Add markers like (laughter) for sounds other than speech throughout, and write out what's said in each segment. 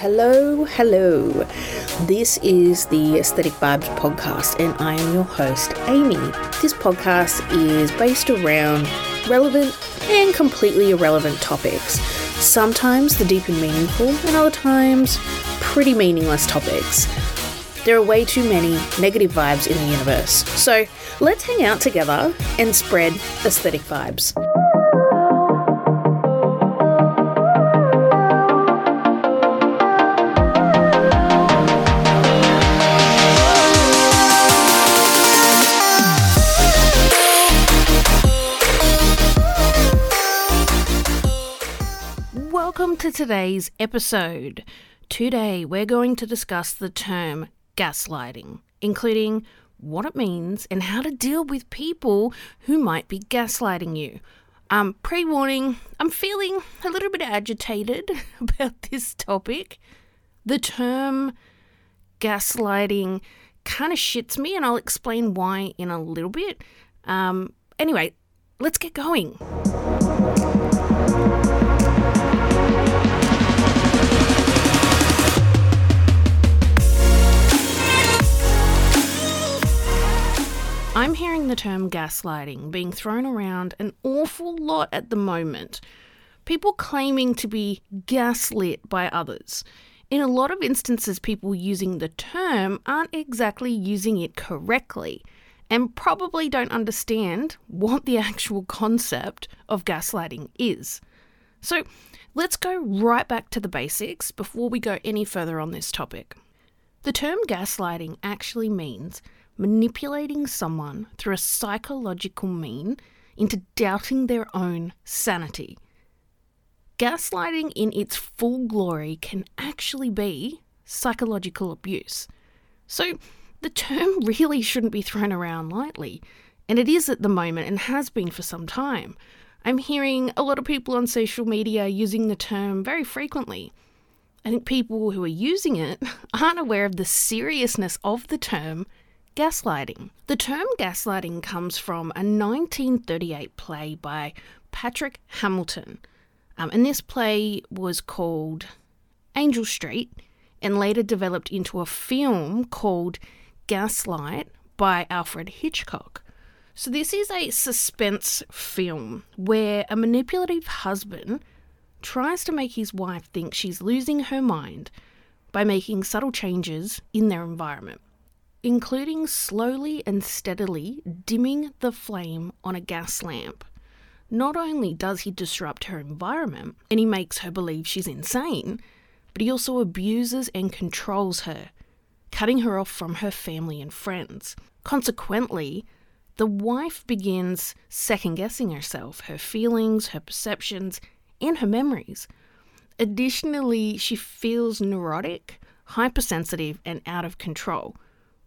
Hello, hello. This is the Aesthetic Vibes podcast, and I am your host, Amy. This podcast is based around relevant and completely irrelevant topics. Sometimes the deep and meaningful, and other times pretty meaningless topics. There are way too many negative vibes in the universe, so let's hang out together and spread aesthetic vibes. Today's episode. Today, we're going to discuss the term gaslighting, including what it means and how to deal with people who might be gaslighting you. Um, pre warning, I'm feeling a little bit agitated (laughs) about this topic. The term gaslighting kind of shits me, and I'll explain why in a little bit. Um, anyway, let's get going. I'm hearing the term gaslighting being thrown around an awful lot at the moment. People claiming to be gaslit by others. In a lot of instances, people using the term aren't exactly using it correctly and probably don't understand what the actual concept of gaslighting is. So let's go right back to the basics before we go any further on this topic. The term gaslighting actually means manipulating someone through a psychological mean into doubting their own sanity. Gaslighting in its full glory can actually be psychological abuse. So, the term (laughs) really shouldn't be thrown around lightly, and it is at the moment and has been for some time. I'm hearing a lot of people on social media using the term very frequently. I think people who are using it (laughs) aren't aware of the seriousness of the term Gaslighting. The term gaslighting comes from a 1938 play by Patrick Hamilton. Um, and this play was called Angel Street and later developed into a film called Gaslight by Alfred Hitchcock. So, this is a suspense film where a manipulative husband tries to make his wife think she's losing her mind by making subtle changes in their environment including slowly and steadily dimming the flame on a gas lamp. Not only does he disrupt her environment and he makes her believe she's insane, but he also abuses and controls her, cutting her off from her family and friends. Consequently, the wife begins second guessing herself, her feelings, her perceptions, and her memories. Additionally, she feels neurotic, hypersensitive, and out of control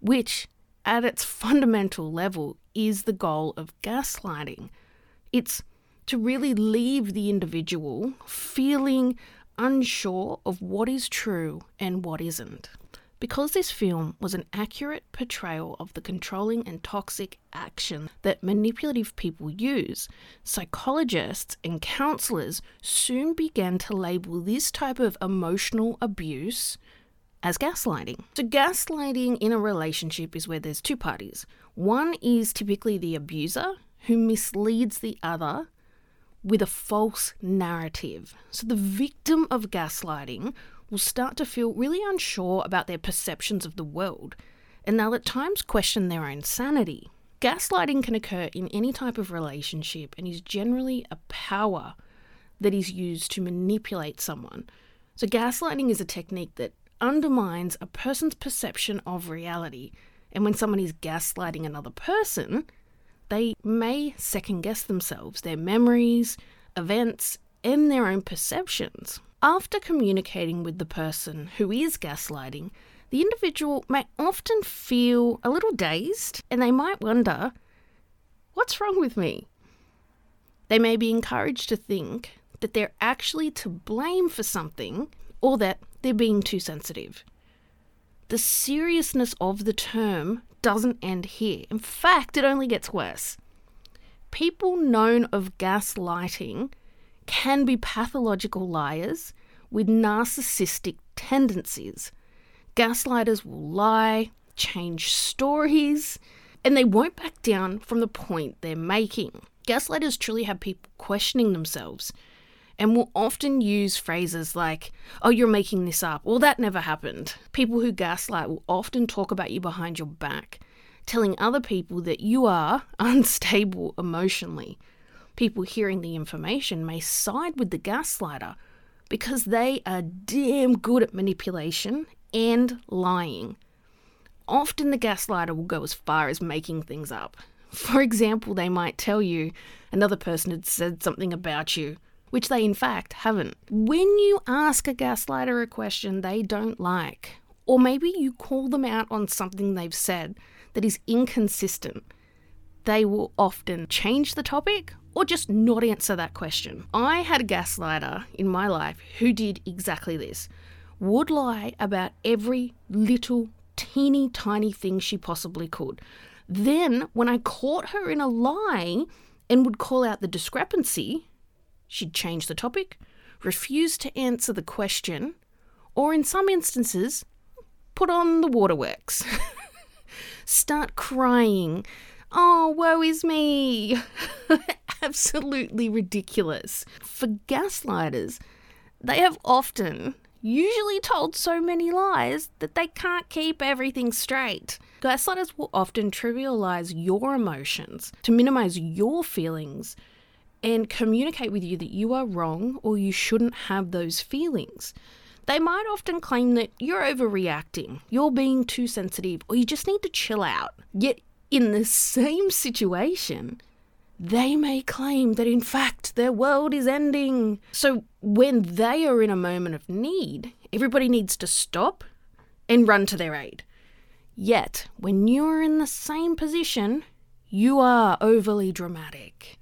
which, at its fundamental level, is the goal of gaslighting. It's to really leave the individual feeling unsure of what is true and what isn't. Because this film was an accurate portrayal of the controlling and toxic action that manipulative people use, psychologists and counselors soon began to label this type of emotional abuse as gaslighting. So, gaslighting in a relationship is where there's two parties. One is typically the abuser who misleads the other with a false narrative. So, the victim of gaslighting will start to feel really unsure about their perceptions of the world, and they'll at times question their own sanity. Gaslighting can occur in any type of relationship and is generally a power that is used to manipulate someone. So, gaslighting is a technique that undermines a person's perception of reality. And when someone is gaslighting another person, they may second guess themselves, their memories, events, and their own perceptions. After communicating with the person who is gaslighting, the individual may often feel a little dazed and they might wonder, what's wrong with me? They may be encouraged to think that they're actually to blame for something or that they're being too sensitive. The seriousness of the term doesn't end here. In fact, it only gets worse. People known of gaslighting can be pathological liars with narcissistic tendencies. Gaslighters will lie, change stories, and they won't back down from the point they're making. Gaslighters truly have people questioning themselves and will often use phrases like, oh, you're making this up, or that never happened. People who gaslight will often talk about you behind your back, telling other people that you are (laughs) unstable emotionally. People hearing the information may side with the gaslighter because they are damn good at manipulation and lying. Often the gaslighter will go as far as making things up. For example, they might tell you another person had said something about you, which they in fact haven't. When you ask a gaslighter a question they don't like, or maybe you call them out on something they've said that is inconsistent, they will often change the topic or just not answer that question. I had a gaslighter in my life who did exactly this would lie about every little teeny tiny thing she possibly could. Then, when I caught her in a lie and would call out the discrepancy, she'd change the topic, refuse to answer the question, or in some instances, put on the waterworks. (laughs) Start crying. Oh, woe is me. (laughs) Absolutely ridiculous. For gaslighters, they have often usually told so many lies that they can't keep everything straight. Gaslighters will often trivialize your emotions to minimize your feelings and communicate with you that you are wrong or you shouldn't have those feelings. They might often claim that you're overreacting, you're being too sensitive, or you just need to chill out. Yet, in the same situation, they may claim that in fact their world is ending. So when they are in a moment of need, everybody needs to stop and run to their aid. Yet, when you're in the same position, you are overly dramatic.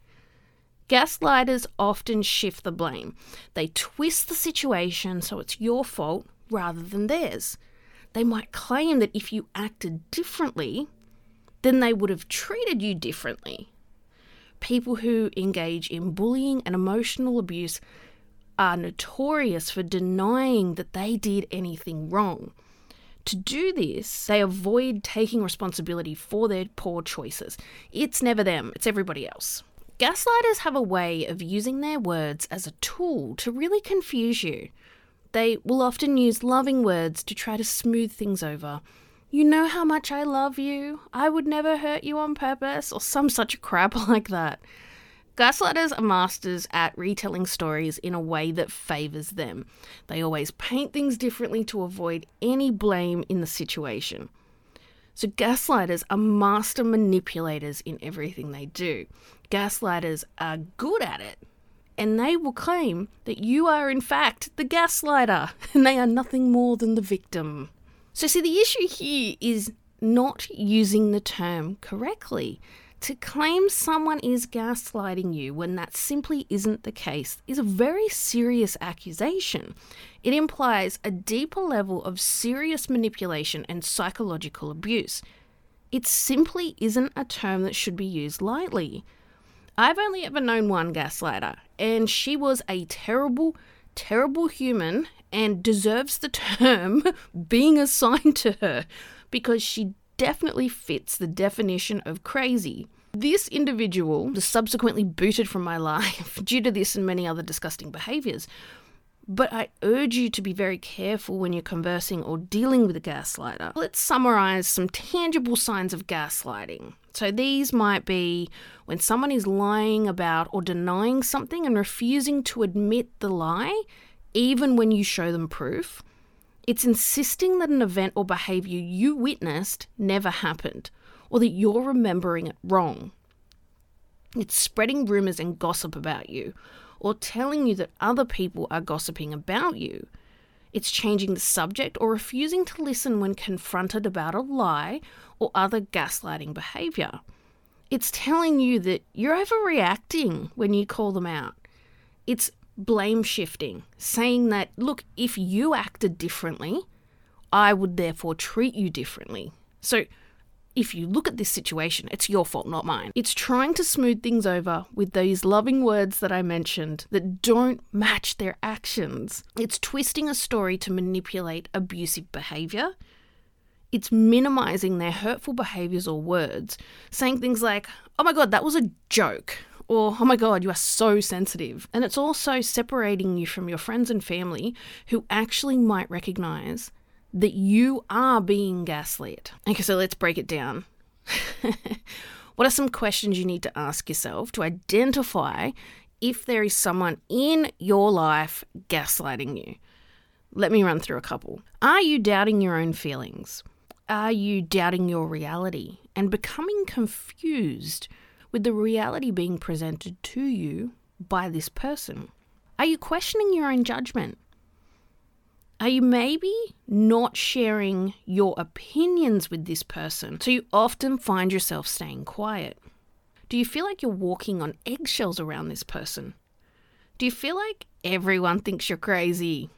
Gaslighters often shift the blame. They twist the situation so it's your fault rather than theirs. They might claim that if you acted differently, then they would have treated you differently people who engage in bullying and emotional abuse are notorious for denying that they did anything wrong. To do this, they avoid taking responsibility for their poor choices. It's never them, it's everybody else. Gaslighters have a way of using their words as a tool to really confuse you. They will often use loving words to try to smooth things over, you know how much I love you. I would never hurt you on purpose, or some such crap (laughs) like that. Gaslighters are masters at retelling stories in a way that favours them. They always paint things differently to avoid any blame in the situation. So, gaslighters are master manipulators in everything they do. Gaslighters are uh, good at it, and they will claim that you are, in fact, the gaslighter, (laughs) and they are nothing more than the victim. So, see, the issue here is not using the term correctly. To claim someone is gaslighting you when that simply isn't the case is a very serious accusation. It implies a deeper level of serious manipulation and psychological abuse. It simply isn't a term that should be used lightly. I've only ever known one gaslighter, and she was a terrible, terrible human and deserves the term (laughs) being assigned to her because she definitely fits the definition of crazy. This individual was subsequently booted from my (laughs) life due to this and many other disgusting behaviours. But I urge you to be very careful when you're conversing or dealing with a gaslighter. Let's summarise some tangible signs of gaslighting. So these might be when someone is lying about or denying something and refusing to admit the lie even when you show them proof. It's insisting that an event or behaviour you witnessed never happened, or that you're remembering it wrong. It's spreading rumours and gossip about you, or telling you that other people are gossiping about you. It's changing the subject or refusing to listen when confronted about a lie or other gaslighting behaviour. It's telling you that you're overreacting when you call them out. It's blame shifting, saying that, look, if you acted differently, I would therefore treat you differently. So, if you look at this situation, it's your fault, not mine. It's trying to smooth things over with these loving words that I mentioned that don't match their actions. It's twisting a story to manipulate abusive behavior. It's minimizing their hurtful behaviors or words, saying things like, oh my god, that was a joke, or oh my god, you are so sensitive. And it's also separating you from your friends and family who actually might recognize that you are being gaslit. Okay, so let's break it down. (laughs) what are some questions you need to ask yourself to identify if there is someone in your life gaslighting you? Let me run through a couple. Are you doubting your own feelings? Are you doubting your reality and becoming confused with the reality being presented to you by this person? Are you questioning your own judgment? Are you maybe not sharing your opinions with this person? So you often find yourself staying quiet. Do you feel like you're walking on eggshells around this person? Do you feel like everyone thinks you're crazy?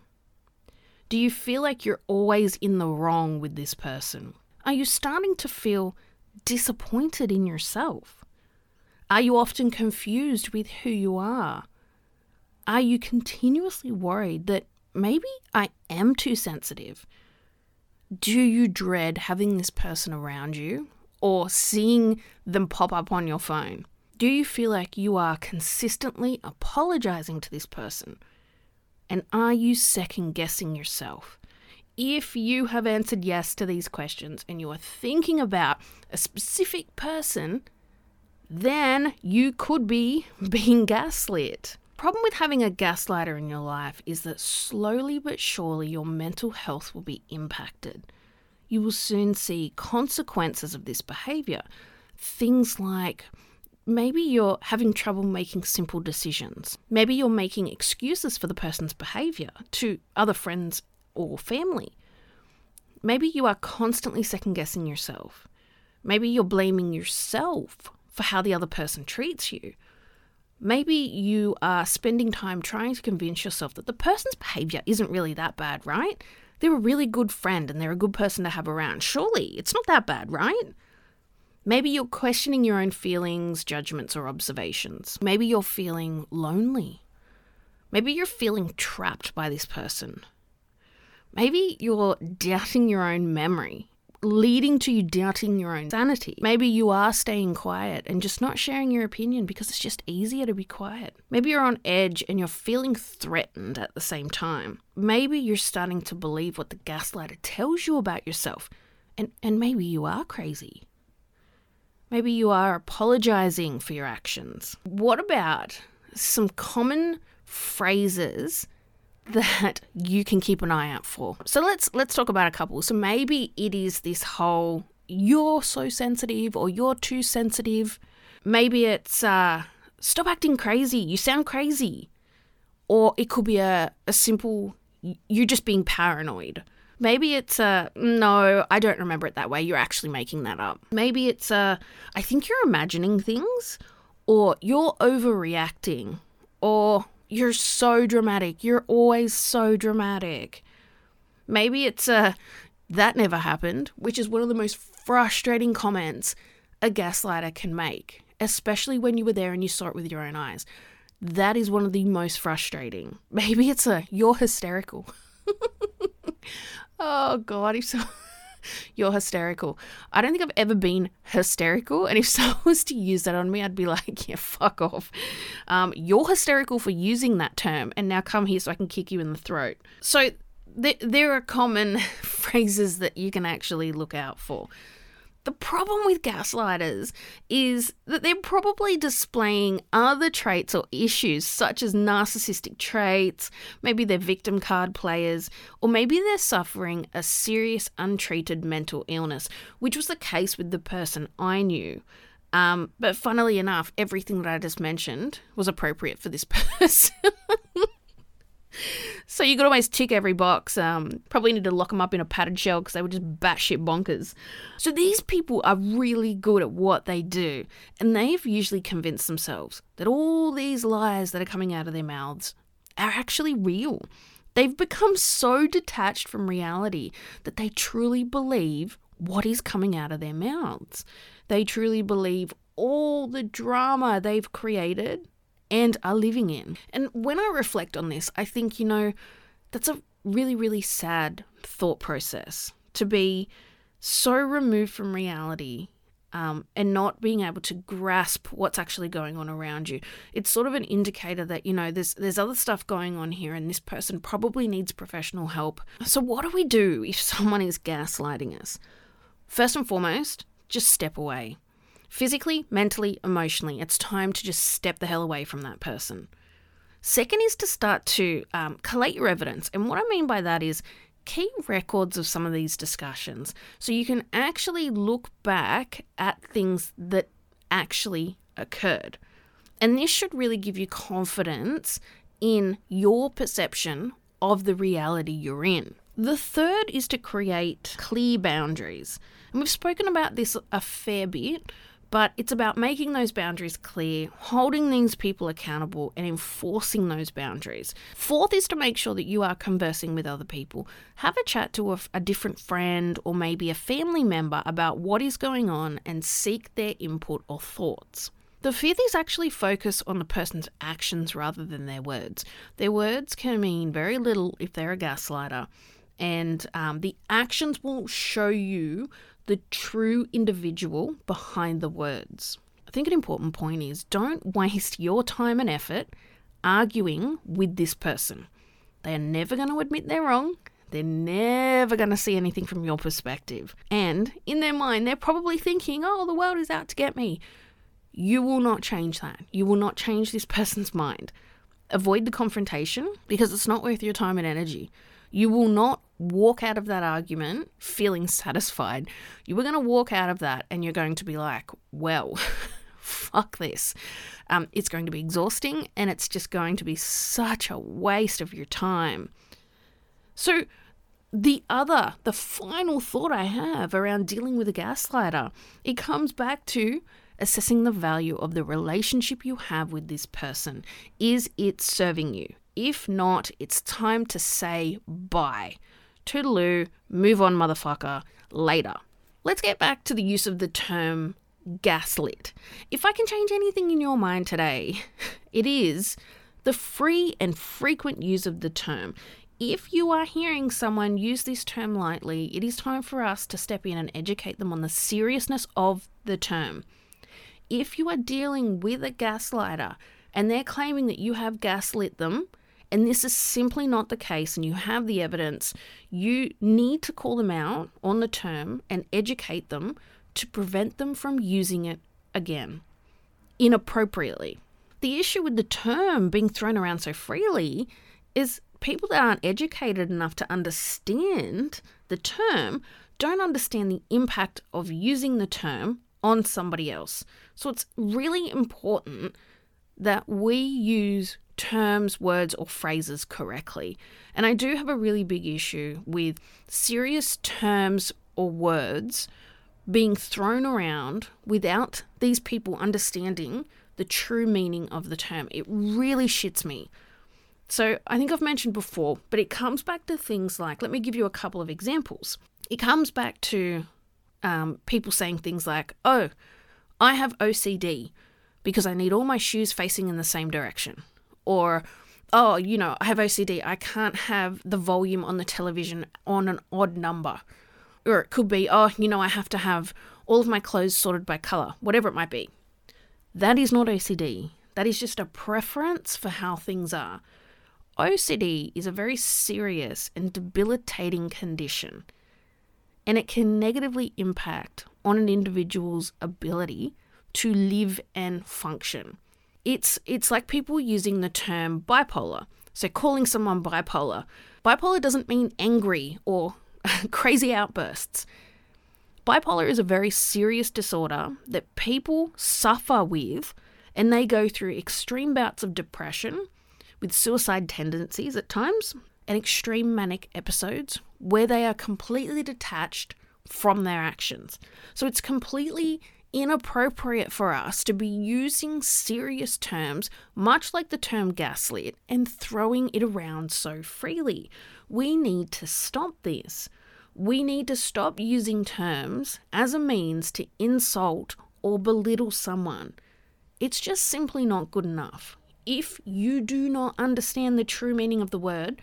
Do you feel like you're always in the wrong with this person? Are you starting to feel disappointed in yourself? Are you often confused with who you are? Are you continuously worried that maybe I am too sensitive. Do you dread having this person around you or seeing them pop up on your phone? Do you feel like you are consistently apologizing to this person? And are you second guessing yourself? If you have answered yes to these questions and you are thinking about a specific person, then you could be (laughs) being gaslit problem with having a gaslighter in your life is that slowly but surely your mental health will be impacted. You will soon see consequences of this behavior. Things like maybe you're having trouble making simple decisions. Maybe you're making excuses for the person's behavior to other friends or family. Maybe you are constantly second guessing yourself. Maybe you're blaming yourself for how the other person treats you. Maybe you are spending time trying to convince yourself that the person's behavior isn't really that bad, right? They're a really good friend and they're a good person to have around. Surely it's not that bad, right? Maybe you're questioning your own feelings, judgments, or observations. Maybe you're feeling lonely. Maybe you're feeling trapped by this person. Maybe you're (laughs) doubting your own memory leading to you doubting your own sanity. Maybe you are staying quiet and just not sharing your opinion because it's just easier to be quiet. Maybe you're on edge and you're feeling threatened at the same time. Maybe you're starting to believe what the gaslighter tells you about yourself. And, and maybe you are crazy. Maybe you are apologizing for your actions. What about some common phrases that you can keep an eye out for. So let's let's talk about a couple. So maybe it is this whole you're so sensitive or you're too sensitive. Maybe it's uh, stop acting crazy. You sound crazy. Or it could be a, a simple you're just being paranoid. Maybe it's a no, I don't remember it that way. You're actually making that up. Maybe it's a I think you're imagining things or you're overreacting or you're so dramatic. You're always so dramatic. Maybe it's a that never happened, which is one of the most frustrating comments a gaslighter can make, especially when you were there and you saw it with your own eyes. That is one of the most frustrating. (laughs) Maybe it's a you're hysterical. (laughs) oh god, if so (laughs) (laughs) you're hysterical. I don't think I've ever been hysterical. And if (laughs) someone was to use that on me, I'd be like, (laughs) yeah, fuck off. Um, you're hysterical for using that term. And now come here so I can kick you in the throat. So th- there are common phrases that you can actually look out for. The problem with gaslighters is that they're probably displaying other traits or issues, such as narcissistic traits, maybe they're victim card players, or maybe they're suffering a serious untreated mental illness, which was the case with the person I knew. Um, but funnily enough, everything that I just mentioned was appropriate for this (laughs) person. So you could always tick every box. Um, probably need to lock them up in a padded shell because they were just batshit bonkers. So these people are really good at what they do, and they've usually convinced themselves that all these lies that are coming out of their mouths are actually real. They've become so detached from reality that they truly believe what is coming out of their mouths. They truly believe all the drama they've created and are living in. And when I reflect on this, I think, you know, that's a really, really sad thought process to be so removed from reality um, and not being able to grasp what's actually going on around you. It's sort of an indicator that you know there's there's other stuff going on here, and this person probably needs professional help. So what do we do if (laughs) someone is gaslighting us? First and foremost, just step away. Physically, mentally, emotionally, it's time to just step the hell away from that person. Second is to start to um, collate your evidence. And what I mean by that is keep records of some of these discussions so you can actually look back at things that actually occurred. And this should really give you confidence in your perception of the reality you're in. The third is to create clear boundaries. And we've spoken about this a fair bit, but it's about making those boundaries clear, holding these people accountable, and enforcing those boundaries. Fourth is to make sure that you are conversing with other people. Have a chat to a, a different friend or maybe a family member about what is going on and seek their input or thoughts. The fifth is actually focus on the person's actions rather than their words. Their words can mean very little if they're a gaslighter, and um, the actions will show you the true individual behind the words. I think an important point is don't waste your time and effort arguing with this person. They are never going to admit they're wrong. They're never going to see anything from your perspective. And in their mind, they're probably thinking, oh, the world is out to get me. You will not change that. You will not change this person's mind. Avoid the confrontation because it's not worth your time and energy. You will not walk out of that argument feeling satisfied. You were going to walk out of that and you're going to be like, well, (laughs) fuck this. Um, it's going to be exhausting and it's just going to be such a waste of your time. So, the other, the final thought I have around dealing with a gaslighter, it comes back to assessing the value of the relationship you have with this person. Is it serving you? If not, it's time to say bye. Toodaloo, move on, motherfucker, later. Let's get back to the use of the term gaslit. If I can change anything in your mind today, (laughs) it is the free and frequent use of the term. If you are hearing someone use this term lightly, it is time for us to step in and educate them on the seriousness of the term. If you are dealing with a gaslighter and they're claiming that you have gaslit them, and this is simply not the case, and you have the evidence, you need to call them out on the term and educate them to prevent them from using it again inappropriately. The issue with the term being thrown around so freely is people that aren't educated enough to understand the term don't understand the impact of using the term on somebody else. So it's really important that we use terms, words, or phrases correctly. And I do have a really big issue with serious terms or words being thrown around without these people understanding the true meaning of the term. It really shits me. So I think I've mentioned before, but it comes back to things like let me give you a couple of examples. It comes back to um, people saying things like, oh, I have OCD because I need all my shoes facing in the same direction or oh, you know, I have OCD. I can't have the volume on the television on an odd number. Or it could be, oh, you know, I have to have all of my clothes sorted by color, whatever it might be. That is not OCD. That is just a preference for how things are. OCD is a very serious and debilitating condition, and it can negatively impact on an individual's ability to live and function it's it's like people using the term bipolar. So calling someone bipolar. Bipolar doesn't mean angry or (laughs) crazy outbursts. Bipolar is a very serious disorder that people suffer with and they go through extreme bouts of depression with suicide tendencies at times and extreme manic episodes where they are completely detached from their actions. So it's completely inappropriate for us to be using serious terms, much like the term gaslit, and throwing it around so freely. We need to stop this. We need to stop using terms as a means to insult or belittle someone. It's just simply not good enough. If you do not understand the true meaning of the word,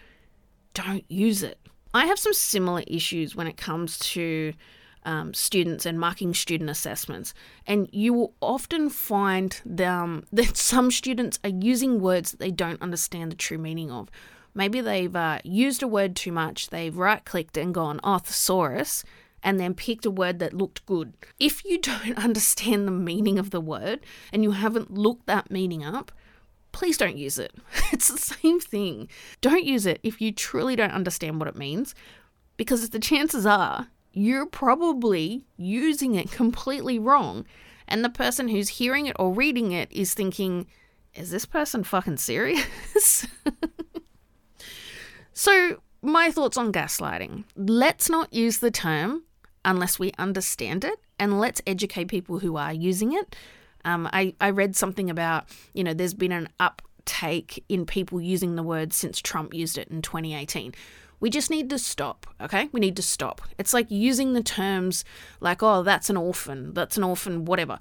don't use it. I have some similar issues when it comes to um, students and marking student assessments. And you will often find them, (laughs) that some students are using words that they don't understand the true meaning of. Maybe they've uh, used a word too much, they've right clicked and gone, oh, thesaurus, and then picked a word that looked good. If you (laughs) don't understand the meaning of the word and you haven't looked that meaning up, please don't use it. (laughs) It's the same thing. Don't use it if you truly don't understand what it means, because the chances are you're probably using it completely wrong. And the person who's hearing it or reading it is thinking, is this person fucking serious? (laughs) so, my thoughts on gaslighting. Let's not use the term unless we understand it, and let's educate people who are using it. Um, I, I read something about, you know, there's been an uptake in people using the word since Trump used it in 2018. We just need to stop, okay? We need to stop. It's like using the terms like, oh, that's an orphan, that's an orphan, whatever.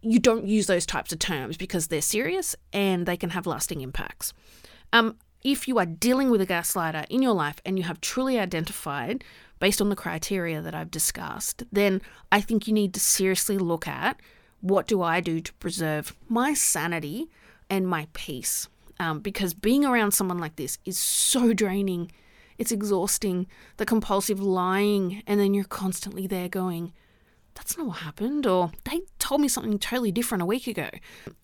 You don't use those types of terms because they're serious and they can have lasting impacts. Um, if you are dealing with a gaslighter in your life and you have truly identified based on the criteria that I've discussed, then I think you need to seriously look at what do I do to preserve my sanity and my peace. Um, because being around someone like this is so draining it's exhausting, the compulsive lying, and then you're constantly there going, that's not what happened, or they told me something totally different a week ago.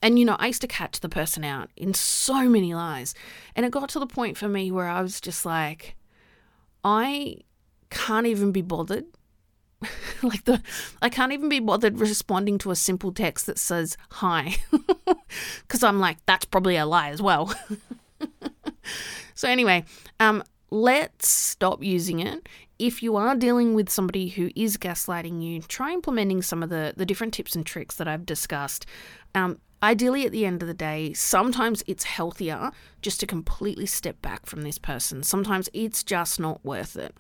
And you know, I used to catch the person out in so many lies. And it got to the point for me where I was just like, I can't even be bothered. (laughs) like the I can't even be bothered responding to a simple text that says hi. (laughs) Cuz I'm like that's probably a lie as well. (laughs) so anyway, um let's stop using it. If you are dealing with somebody who is gaslighting you, try implementing some of the, the different tips and tricks that I've discussed. Um, ideally, at the end of the day, sometimes it's healthier just to completely step back from this person. Sometimes it's just not worth it.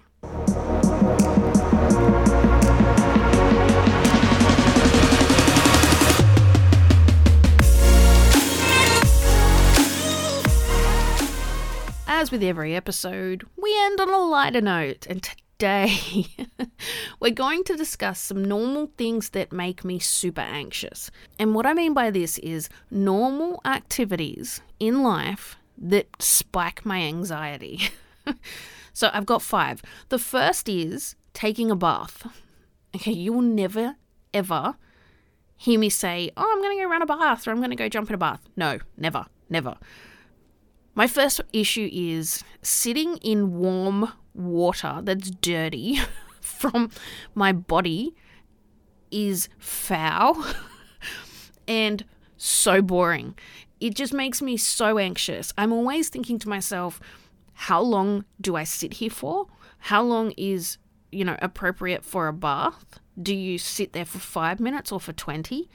As with every episode, we end on a lighter note, and today (laughs) we're going to discuss some normal things that make me super anxious. And what I mean by this is normal activities in life that spike my anxiety. (laughs) so I've got five. The first is taking a bath. Okay, you will never, ever hear me say, Oh, I'm going to go run a bath or I'm going to go jump in a bath. No, never, never. My first issue is sitting in warm water that's dirty (laughs) from my body is foul (laughs) and so boring. It just makes me so anxious. I'm always thinking to myself, how long do I sit here for? How long is, you know, appropriate for a bath? Do you sit there for 5 minutes or for 20?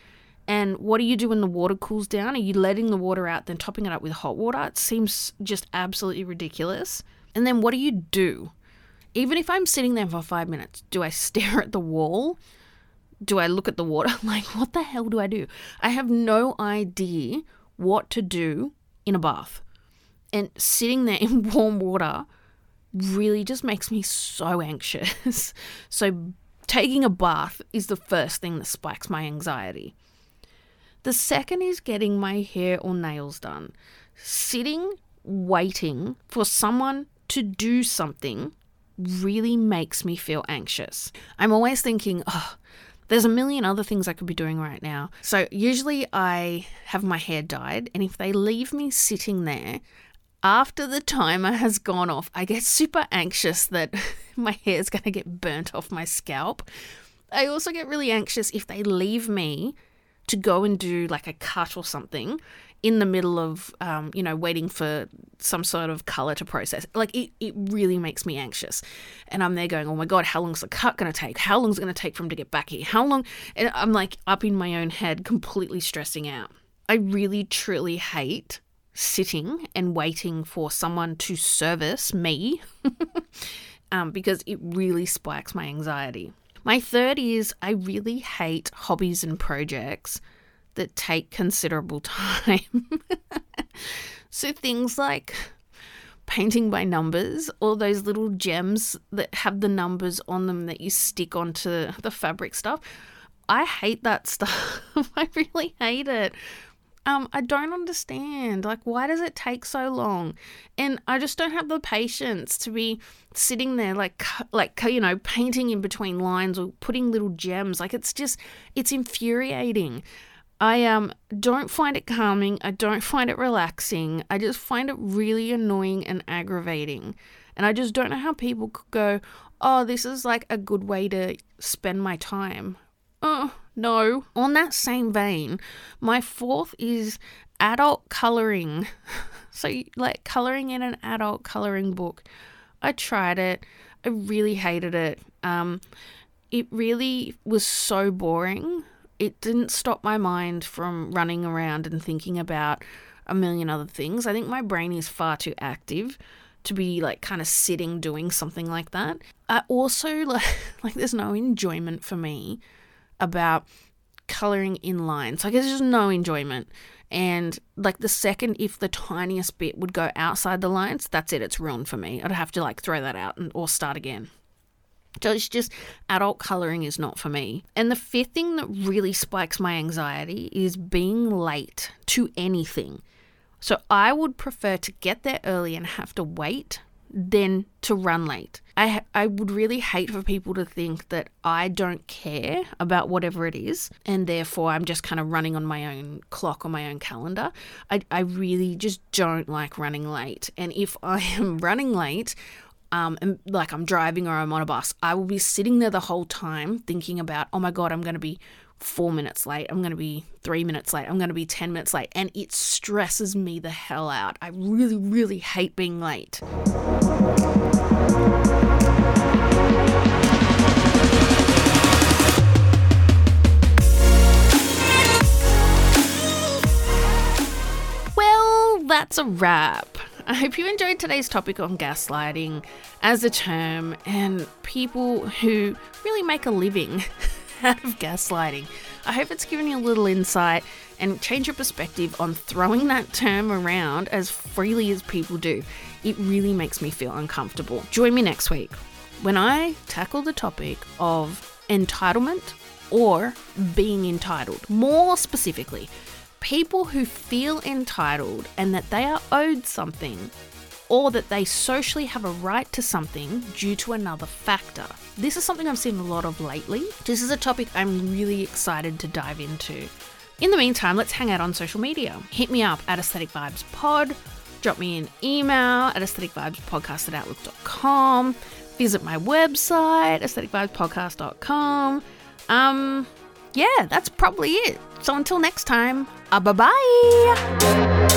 And what do you do when the water cools down? Are you letting the water out, then topping it up with hot water? It seems just absolutely ridiculous. And then what do you do? Even if I'm sitting there for five minutes, do I (laughs) stare at the wall? Do I look at the water? (laughs) Like, what the hell do I do? I have no idea what to do in a bath. And sitting there in (laughs) warm water really just makes me so anxious. so, taking a bath is the first thing that spikes my anxiety. The second is getting my hair or nails done. Sitting, waiting for someone to do something really makes me feel anxious. I'm always thinking, oh, there's a million other things I could be doing right now. So usually I have my hair dyed, and if they leave me sitting there, after the timer has gone off, I get super anxious that (laughs) my hair is going to get burnt off my scalp. I also get really anxious if they leave me to go and do like a cut or something in the middle of um, you know waiting for some sort of color to process. Like it, it really makes me anxious. And i'm there going oh my god how long's the cut going to take? How long's it going to take for him to get back here? How long and i'm like up in my own head completely stressing out. I really truly hate sitting and waiting for someone to service me (laughs) um, because it really spikes my anxiety. My third is I really hate hobbies and projects that take considerable (laughs) time. so things like painting by numbers, all those little gems that have the numbers on them that you stick onto the fabric stuff. I hate that (laughs) stuff. I really hate it. Um, I don't understand. Like, why does it take so long? And I just don't have the patience to be sitting there, like, like you know, painting in between lines or putting little gems. Like, it's just, it's infuriating. I um don't find it calming. I don't find it relaxing. I just find it really annoying and aggravating. And I just don't know how people could go, "Oh, this is like a good way to spend my time." Oh, no. On that same vein, my fourth is adult coloring. (laughs) so like coloring in an adult coloring book. I tried it. I really hated it. Um it really was so boring it didn't stop my mind from running around and thinking about a million other things. I think my brain is far too active to be like kind of sitting doing something like that. I also like (laughs) like there's no enjoyment for me about coloring in lines. Like there's just no enjoyment. And like the second if the tiniest bit would go outside the lines, that's it, it's ruined for me. I'd have to like throw that out and or start again. So it's just adult colouring is not for me. And the fifth thing that really spikes my anxiety is being late to anything. So I would prefer to get there early and have to wait than to run late. I I would really hate for people to think that I don't care about whatever it is and therefore I'm just kind of running on my own clock or my own calendar. I I really just don't like running late. And if (laughs) I am running late, um, and like I'm driving or I'm on a bus, I will be sitting there the whole time thinking about, oh my God, I'm going to be four minutes late. I'm going to be three minutes late. I'm going to be 10 minutes late. And it stresses me the hell out. I really, really hate being late. That's a wrap. I hope you enjoyed today's topic on gaslighting as a term and people who really make a living (laughs) out of gaslighting. I hope it's given you a little insight and change your perspective on throwing that term around as freely as people do. It really makes me feel uncomfortable. Join me next week when I tackle the topic of entitlement or being entitled. More specifically, people who feel entitled and that they are owed something or that they socially have a right to something due to another factor. This is something I've seen a lot of lately. This is a topic I'm really excited to dive into. In the meantime, let's hang out on social media. Hit me up at Aesthetic Vibes Pod, drop me an email at aestheticvibespodcast at outlook.com, visit my website, aestheticvibespodcast.com. Um, yeah, that's probably it. So until next time, Ah, bye-bye!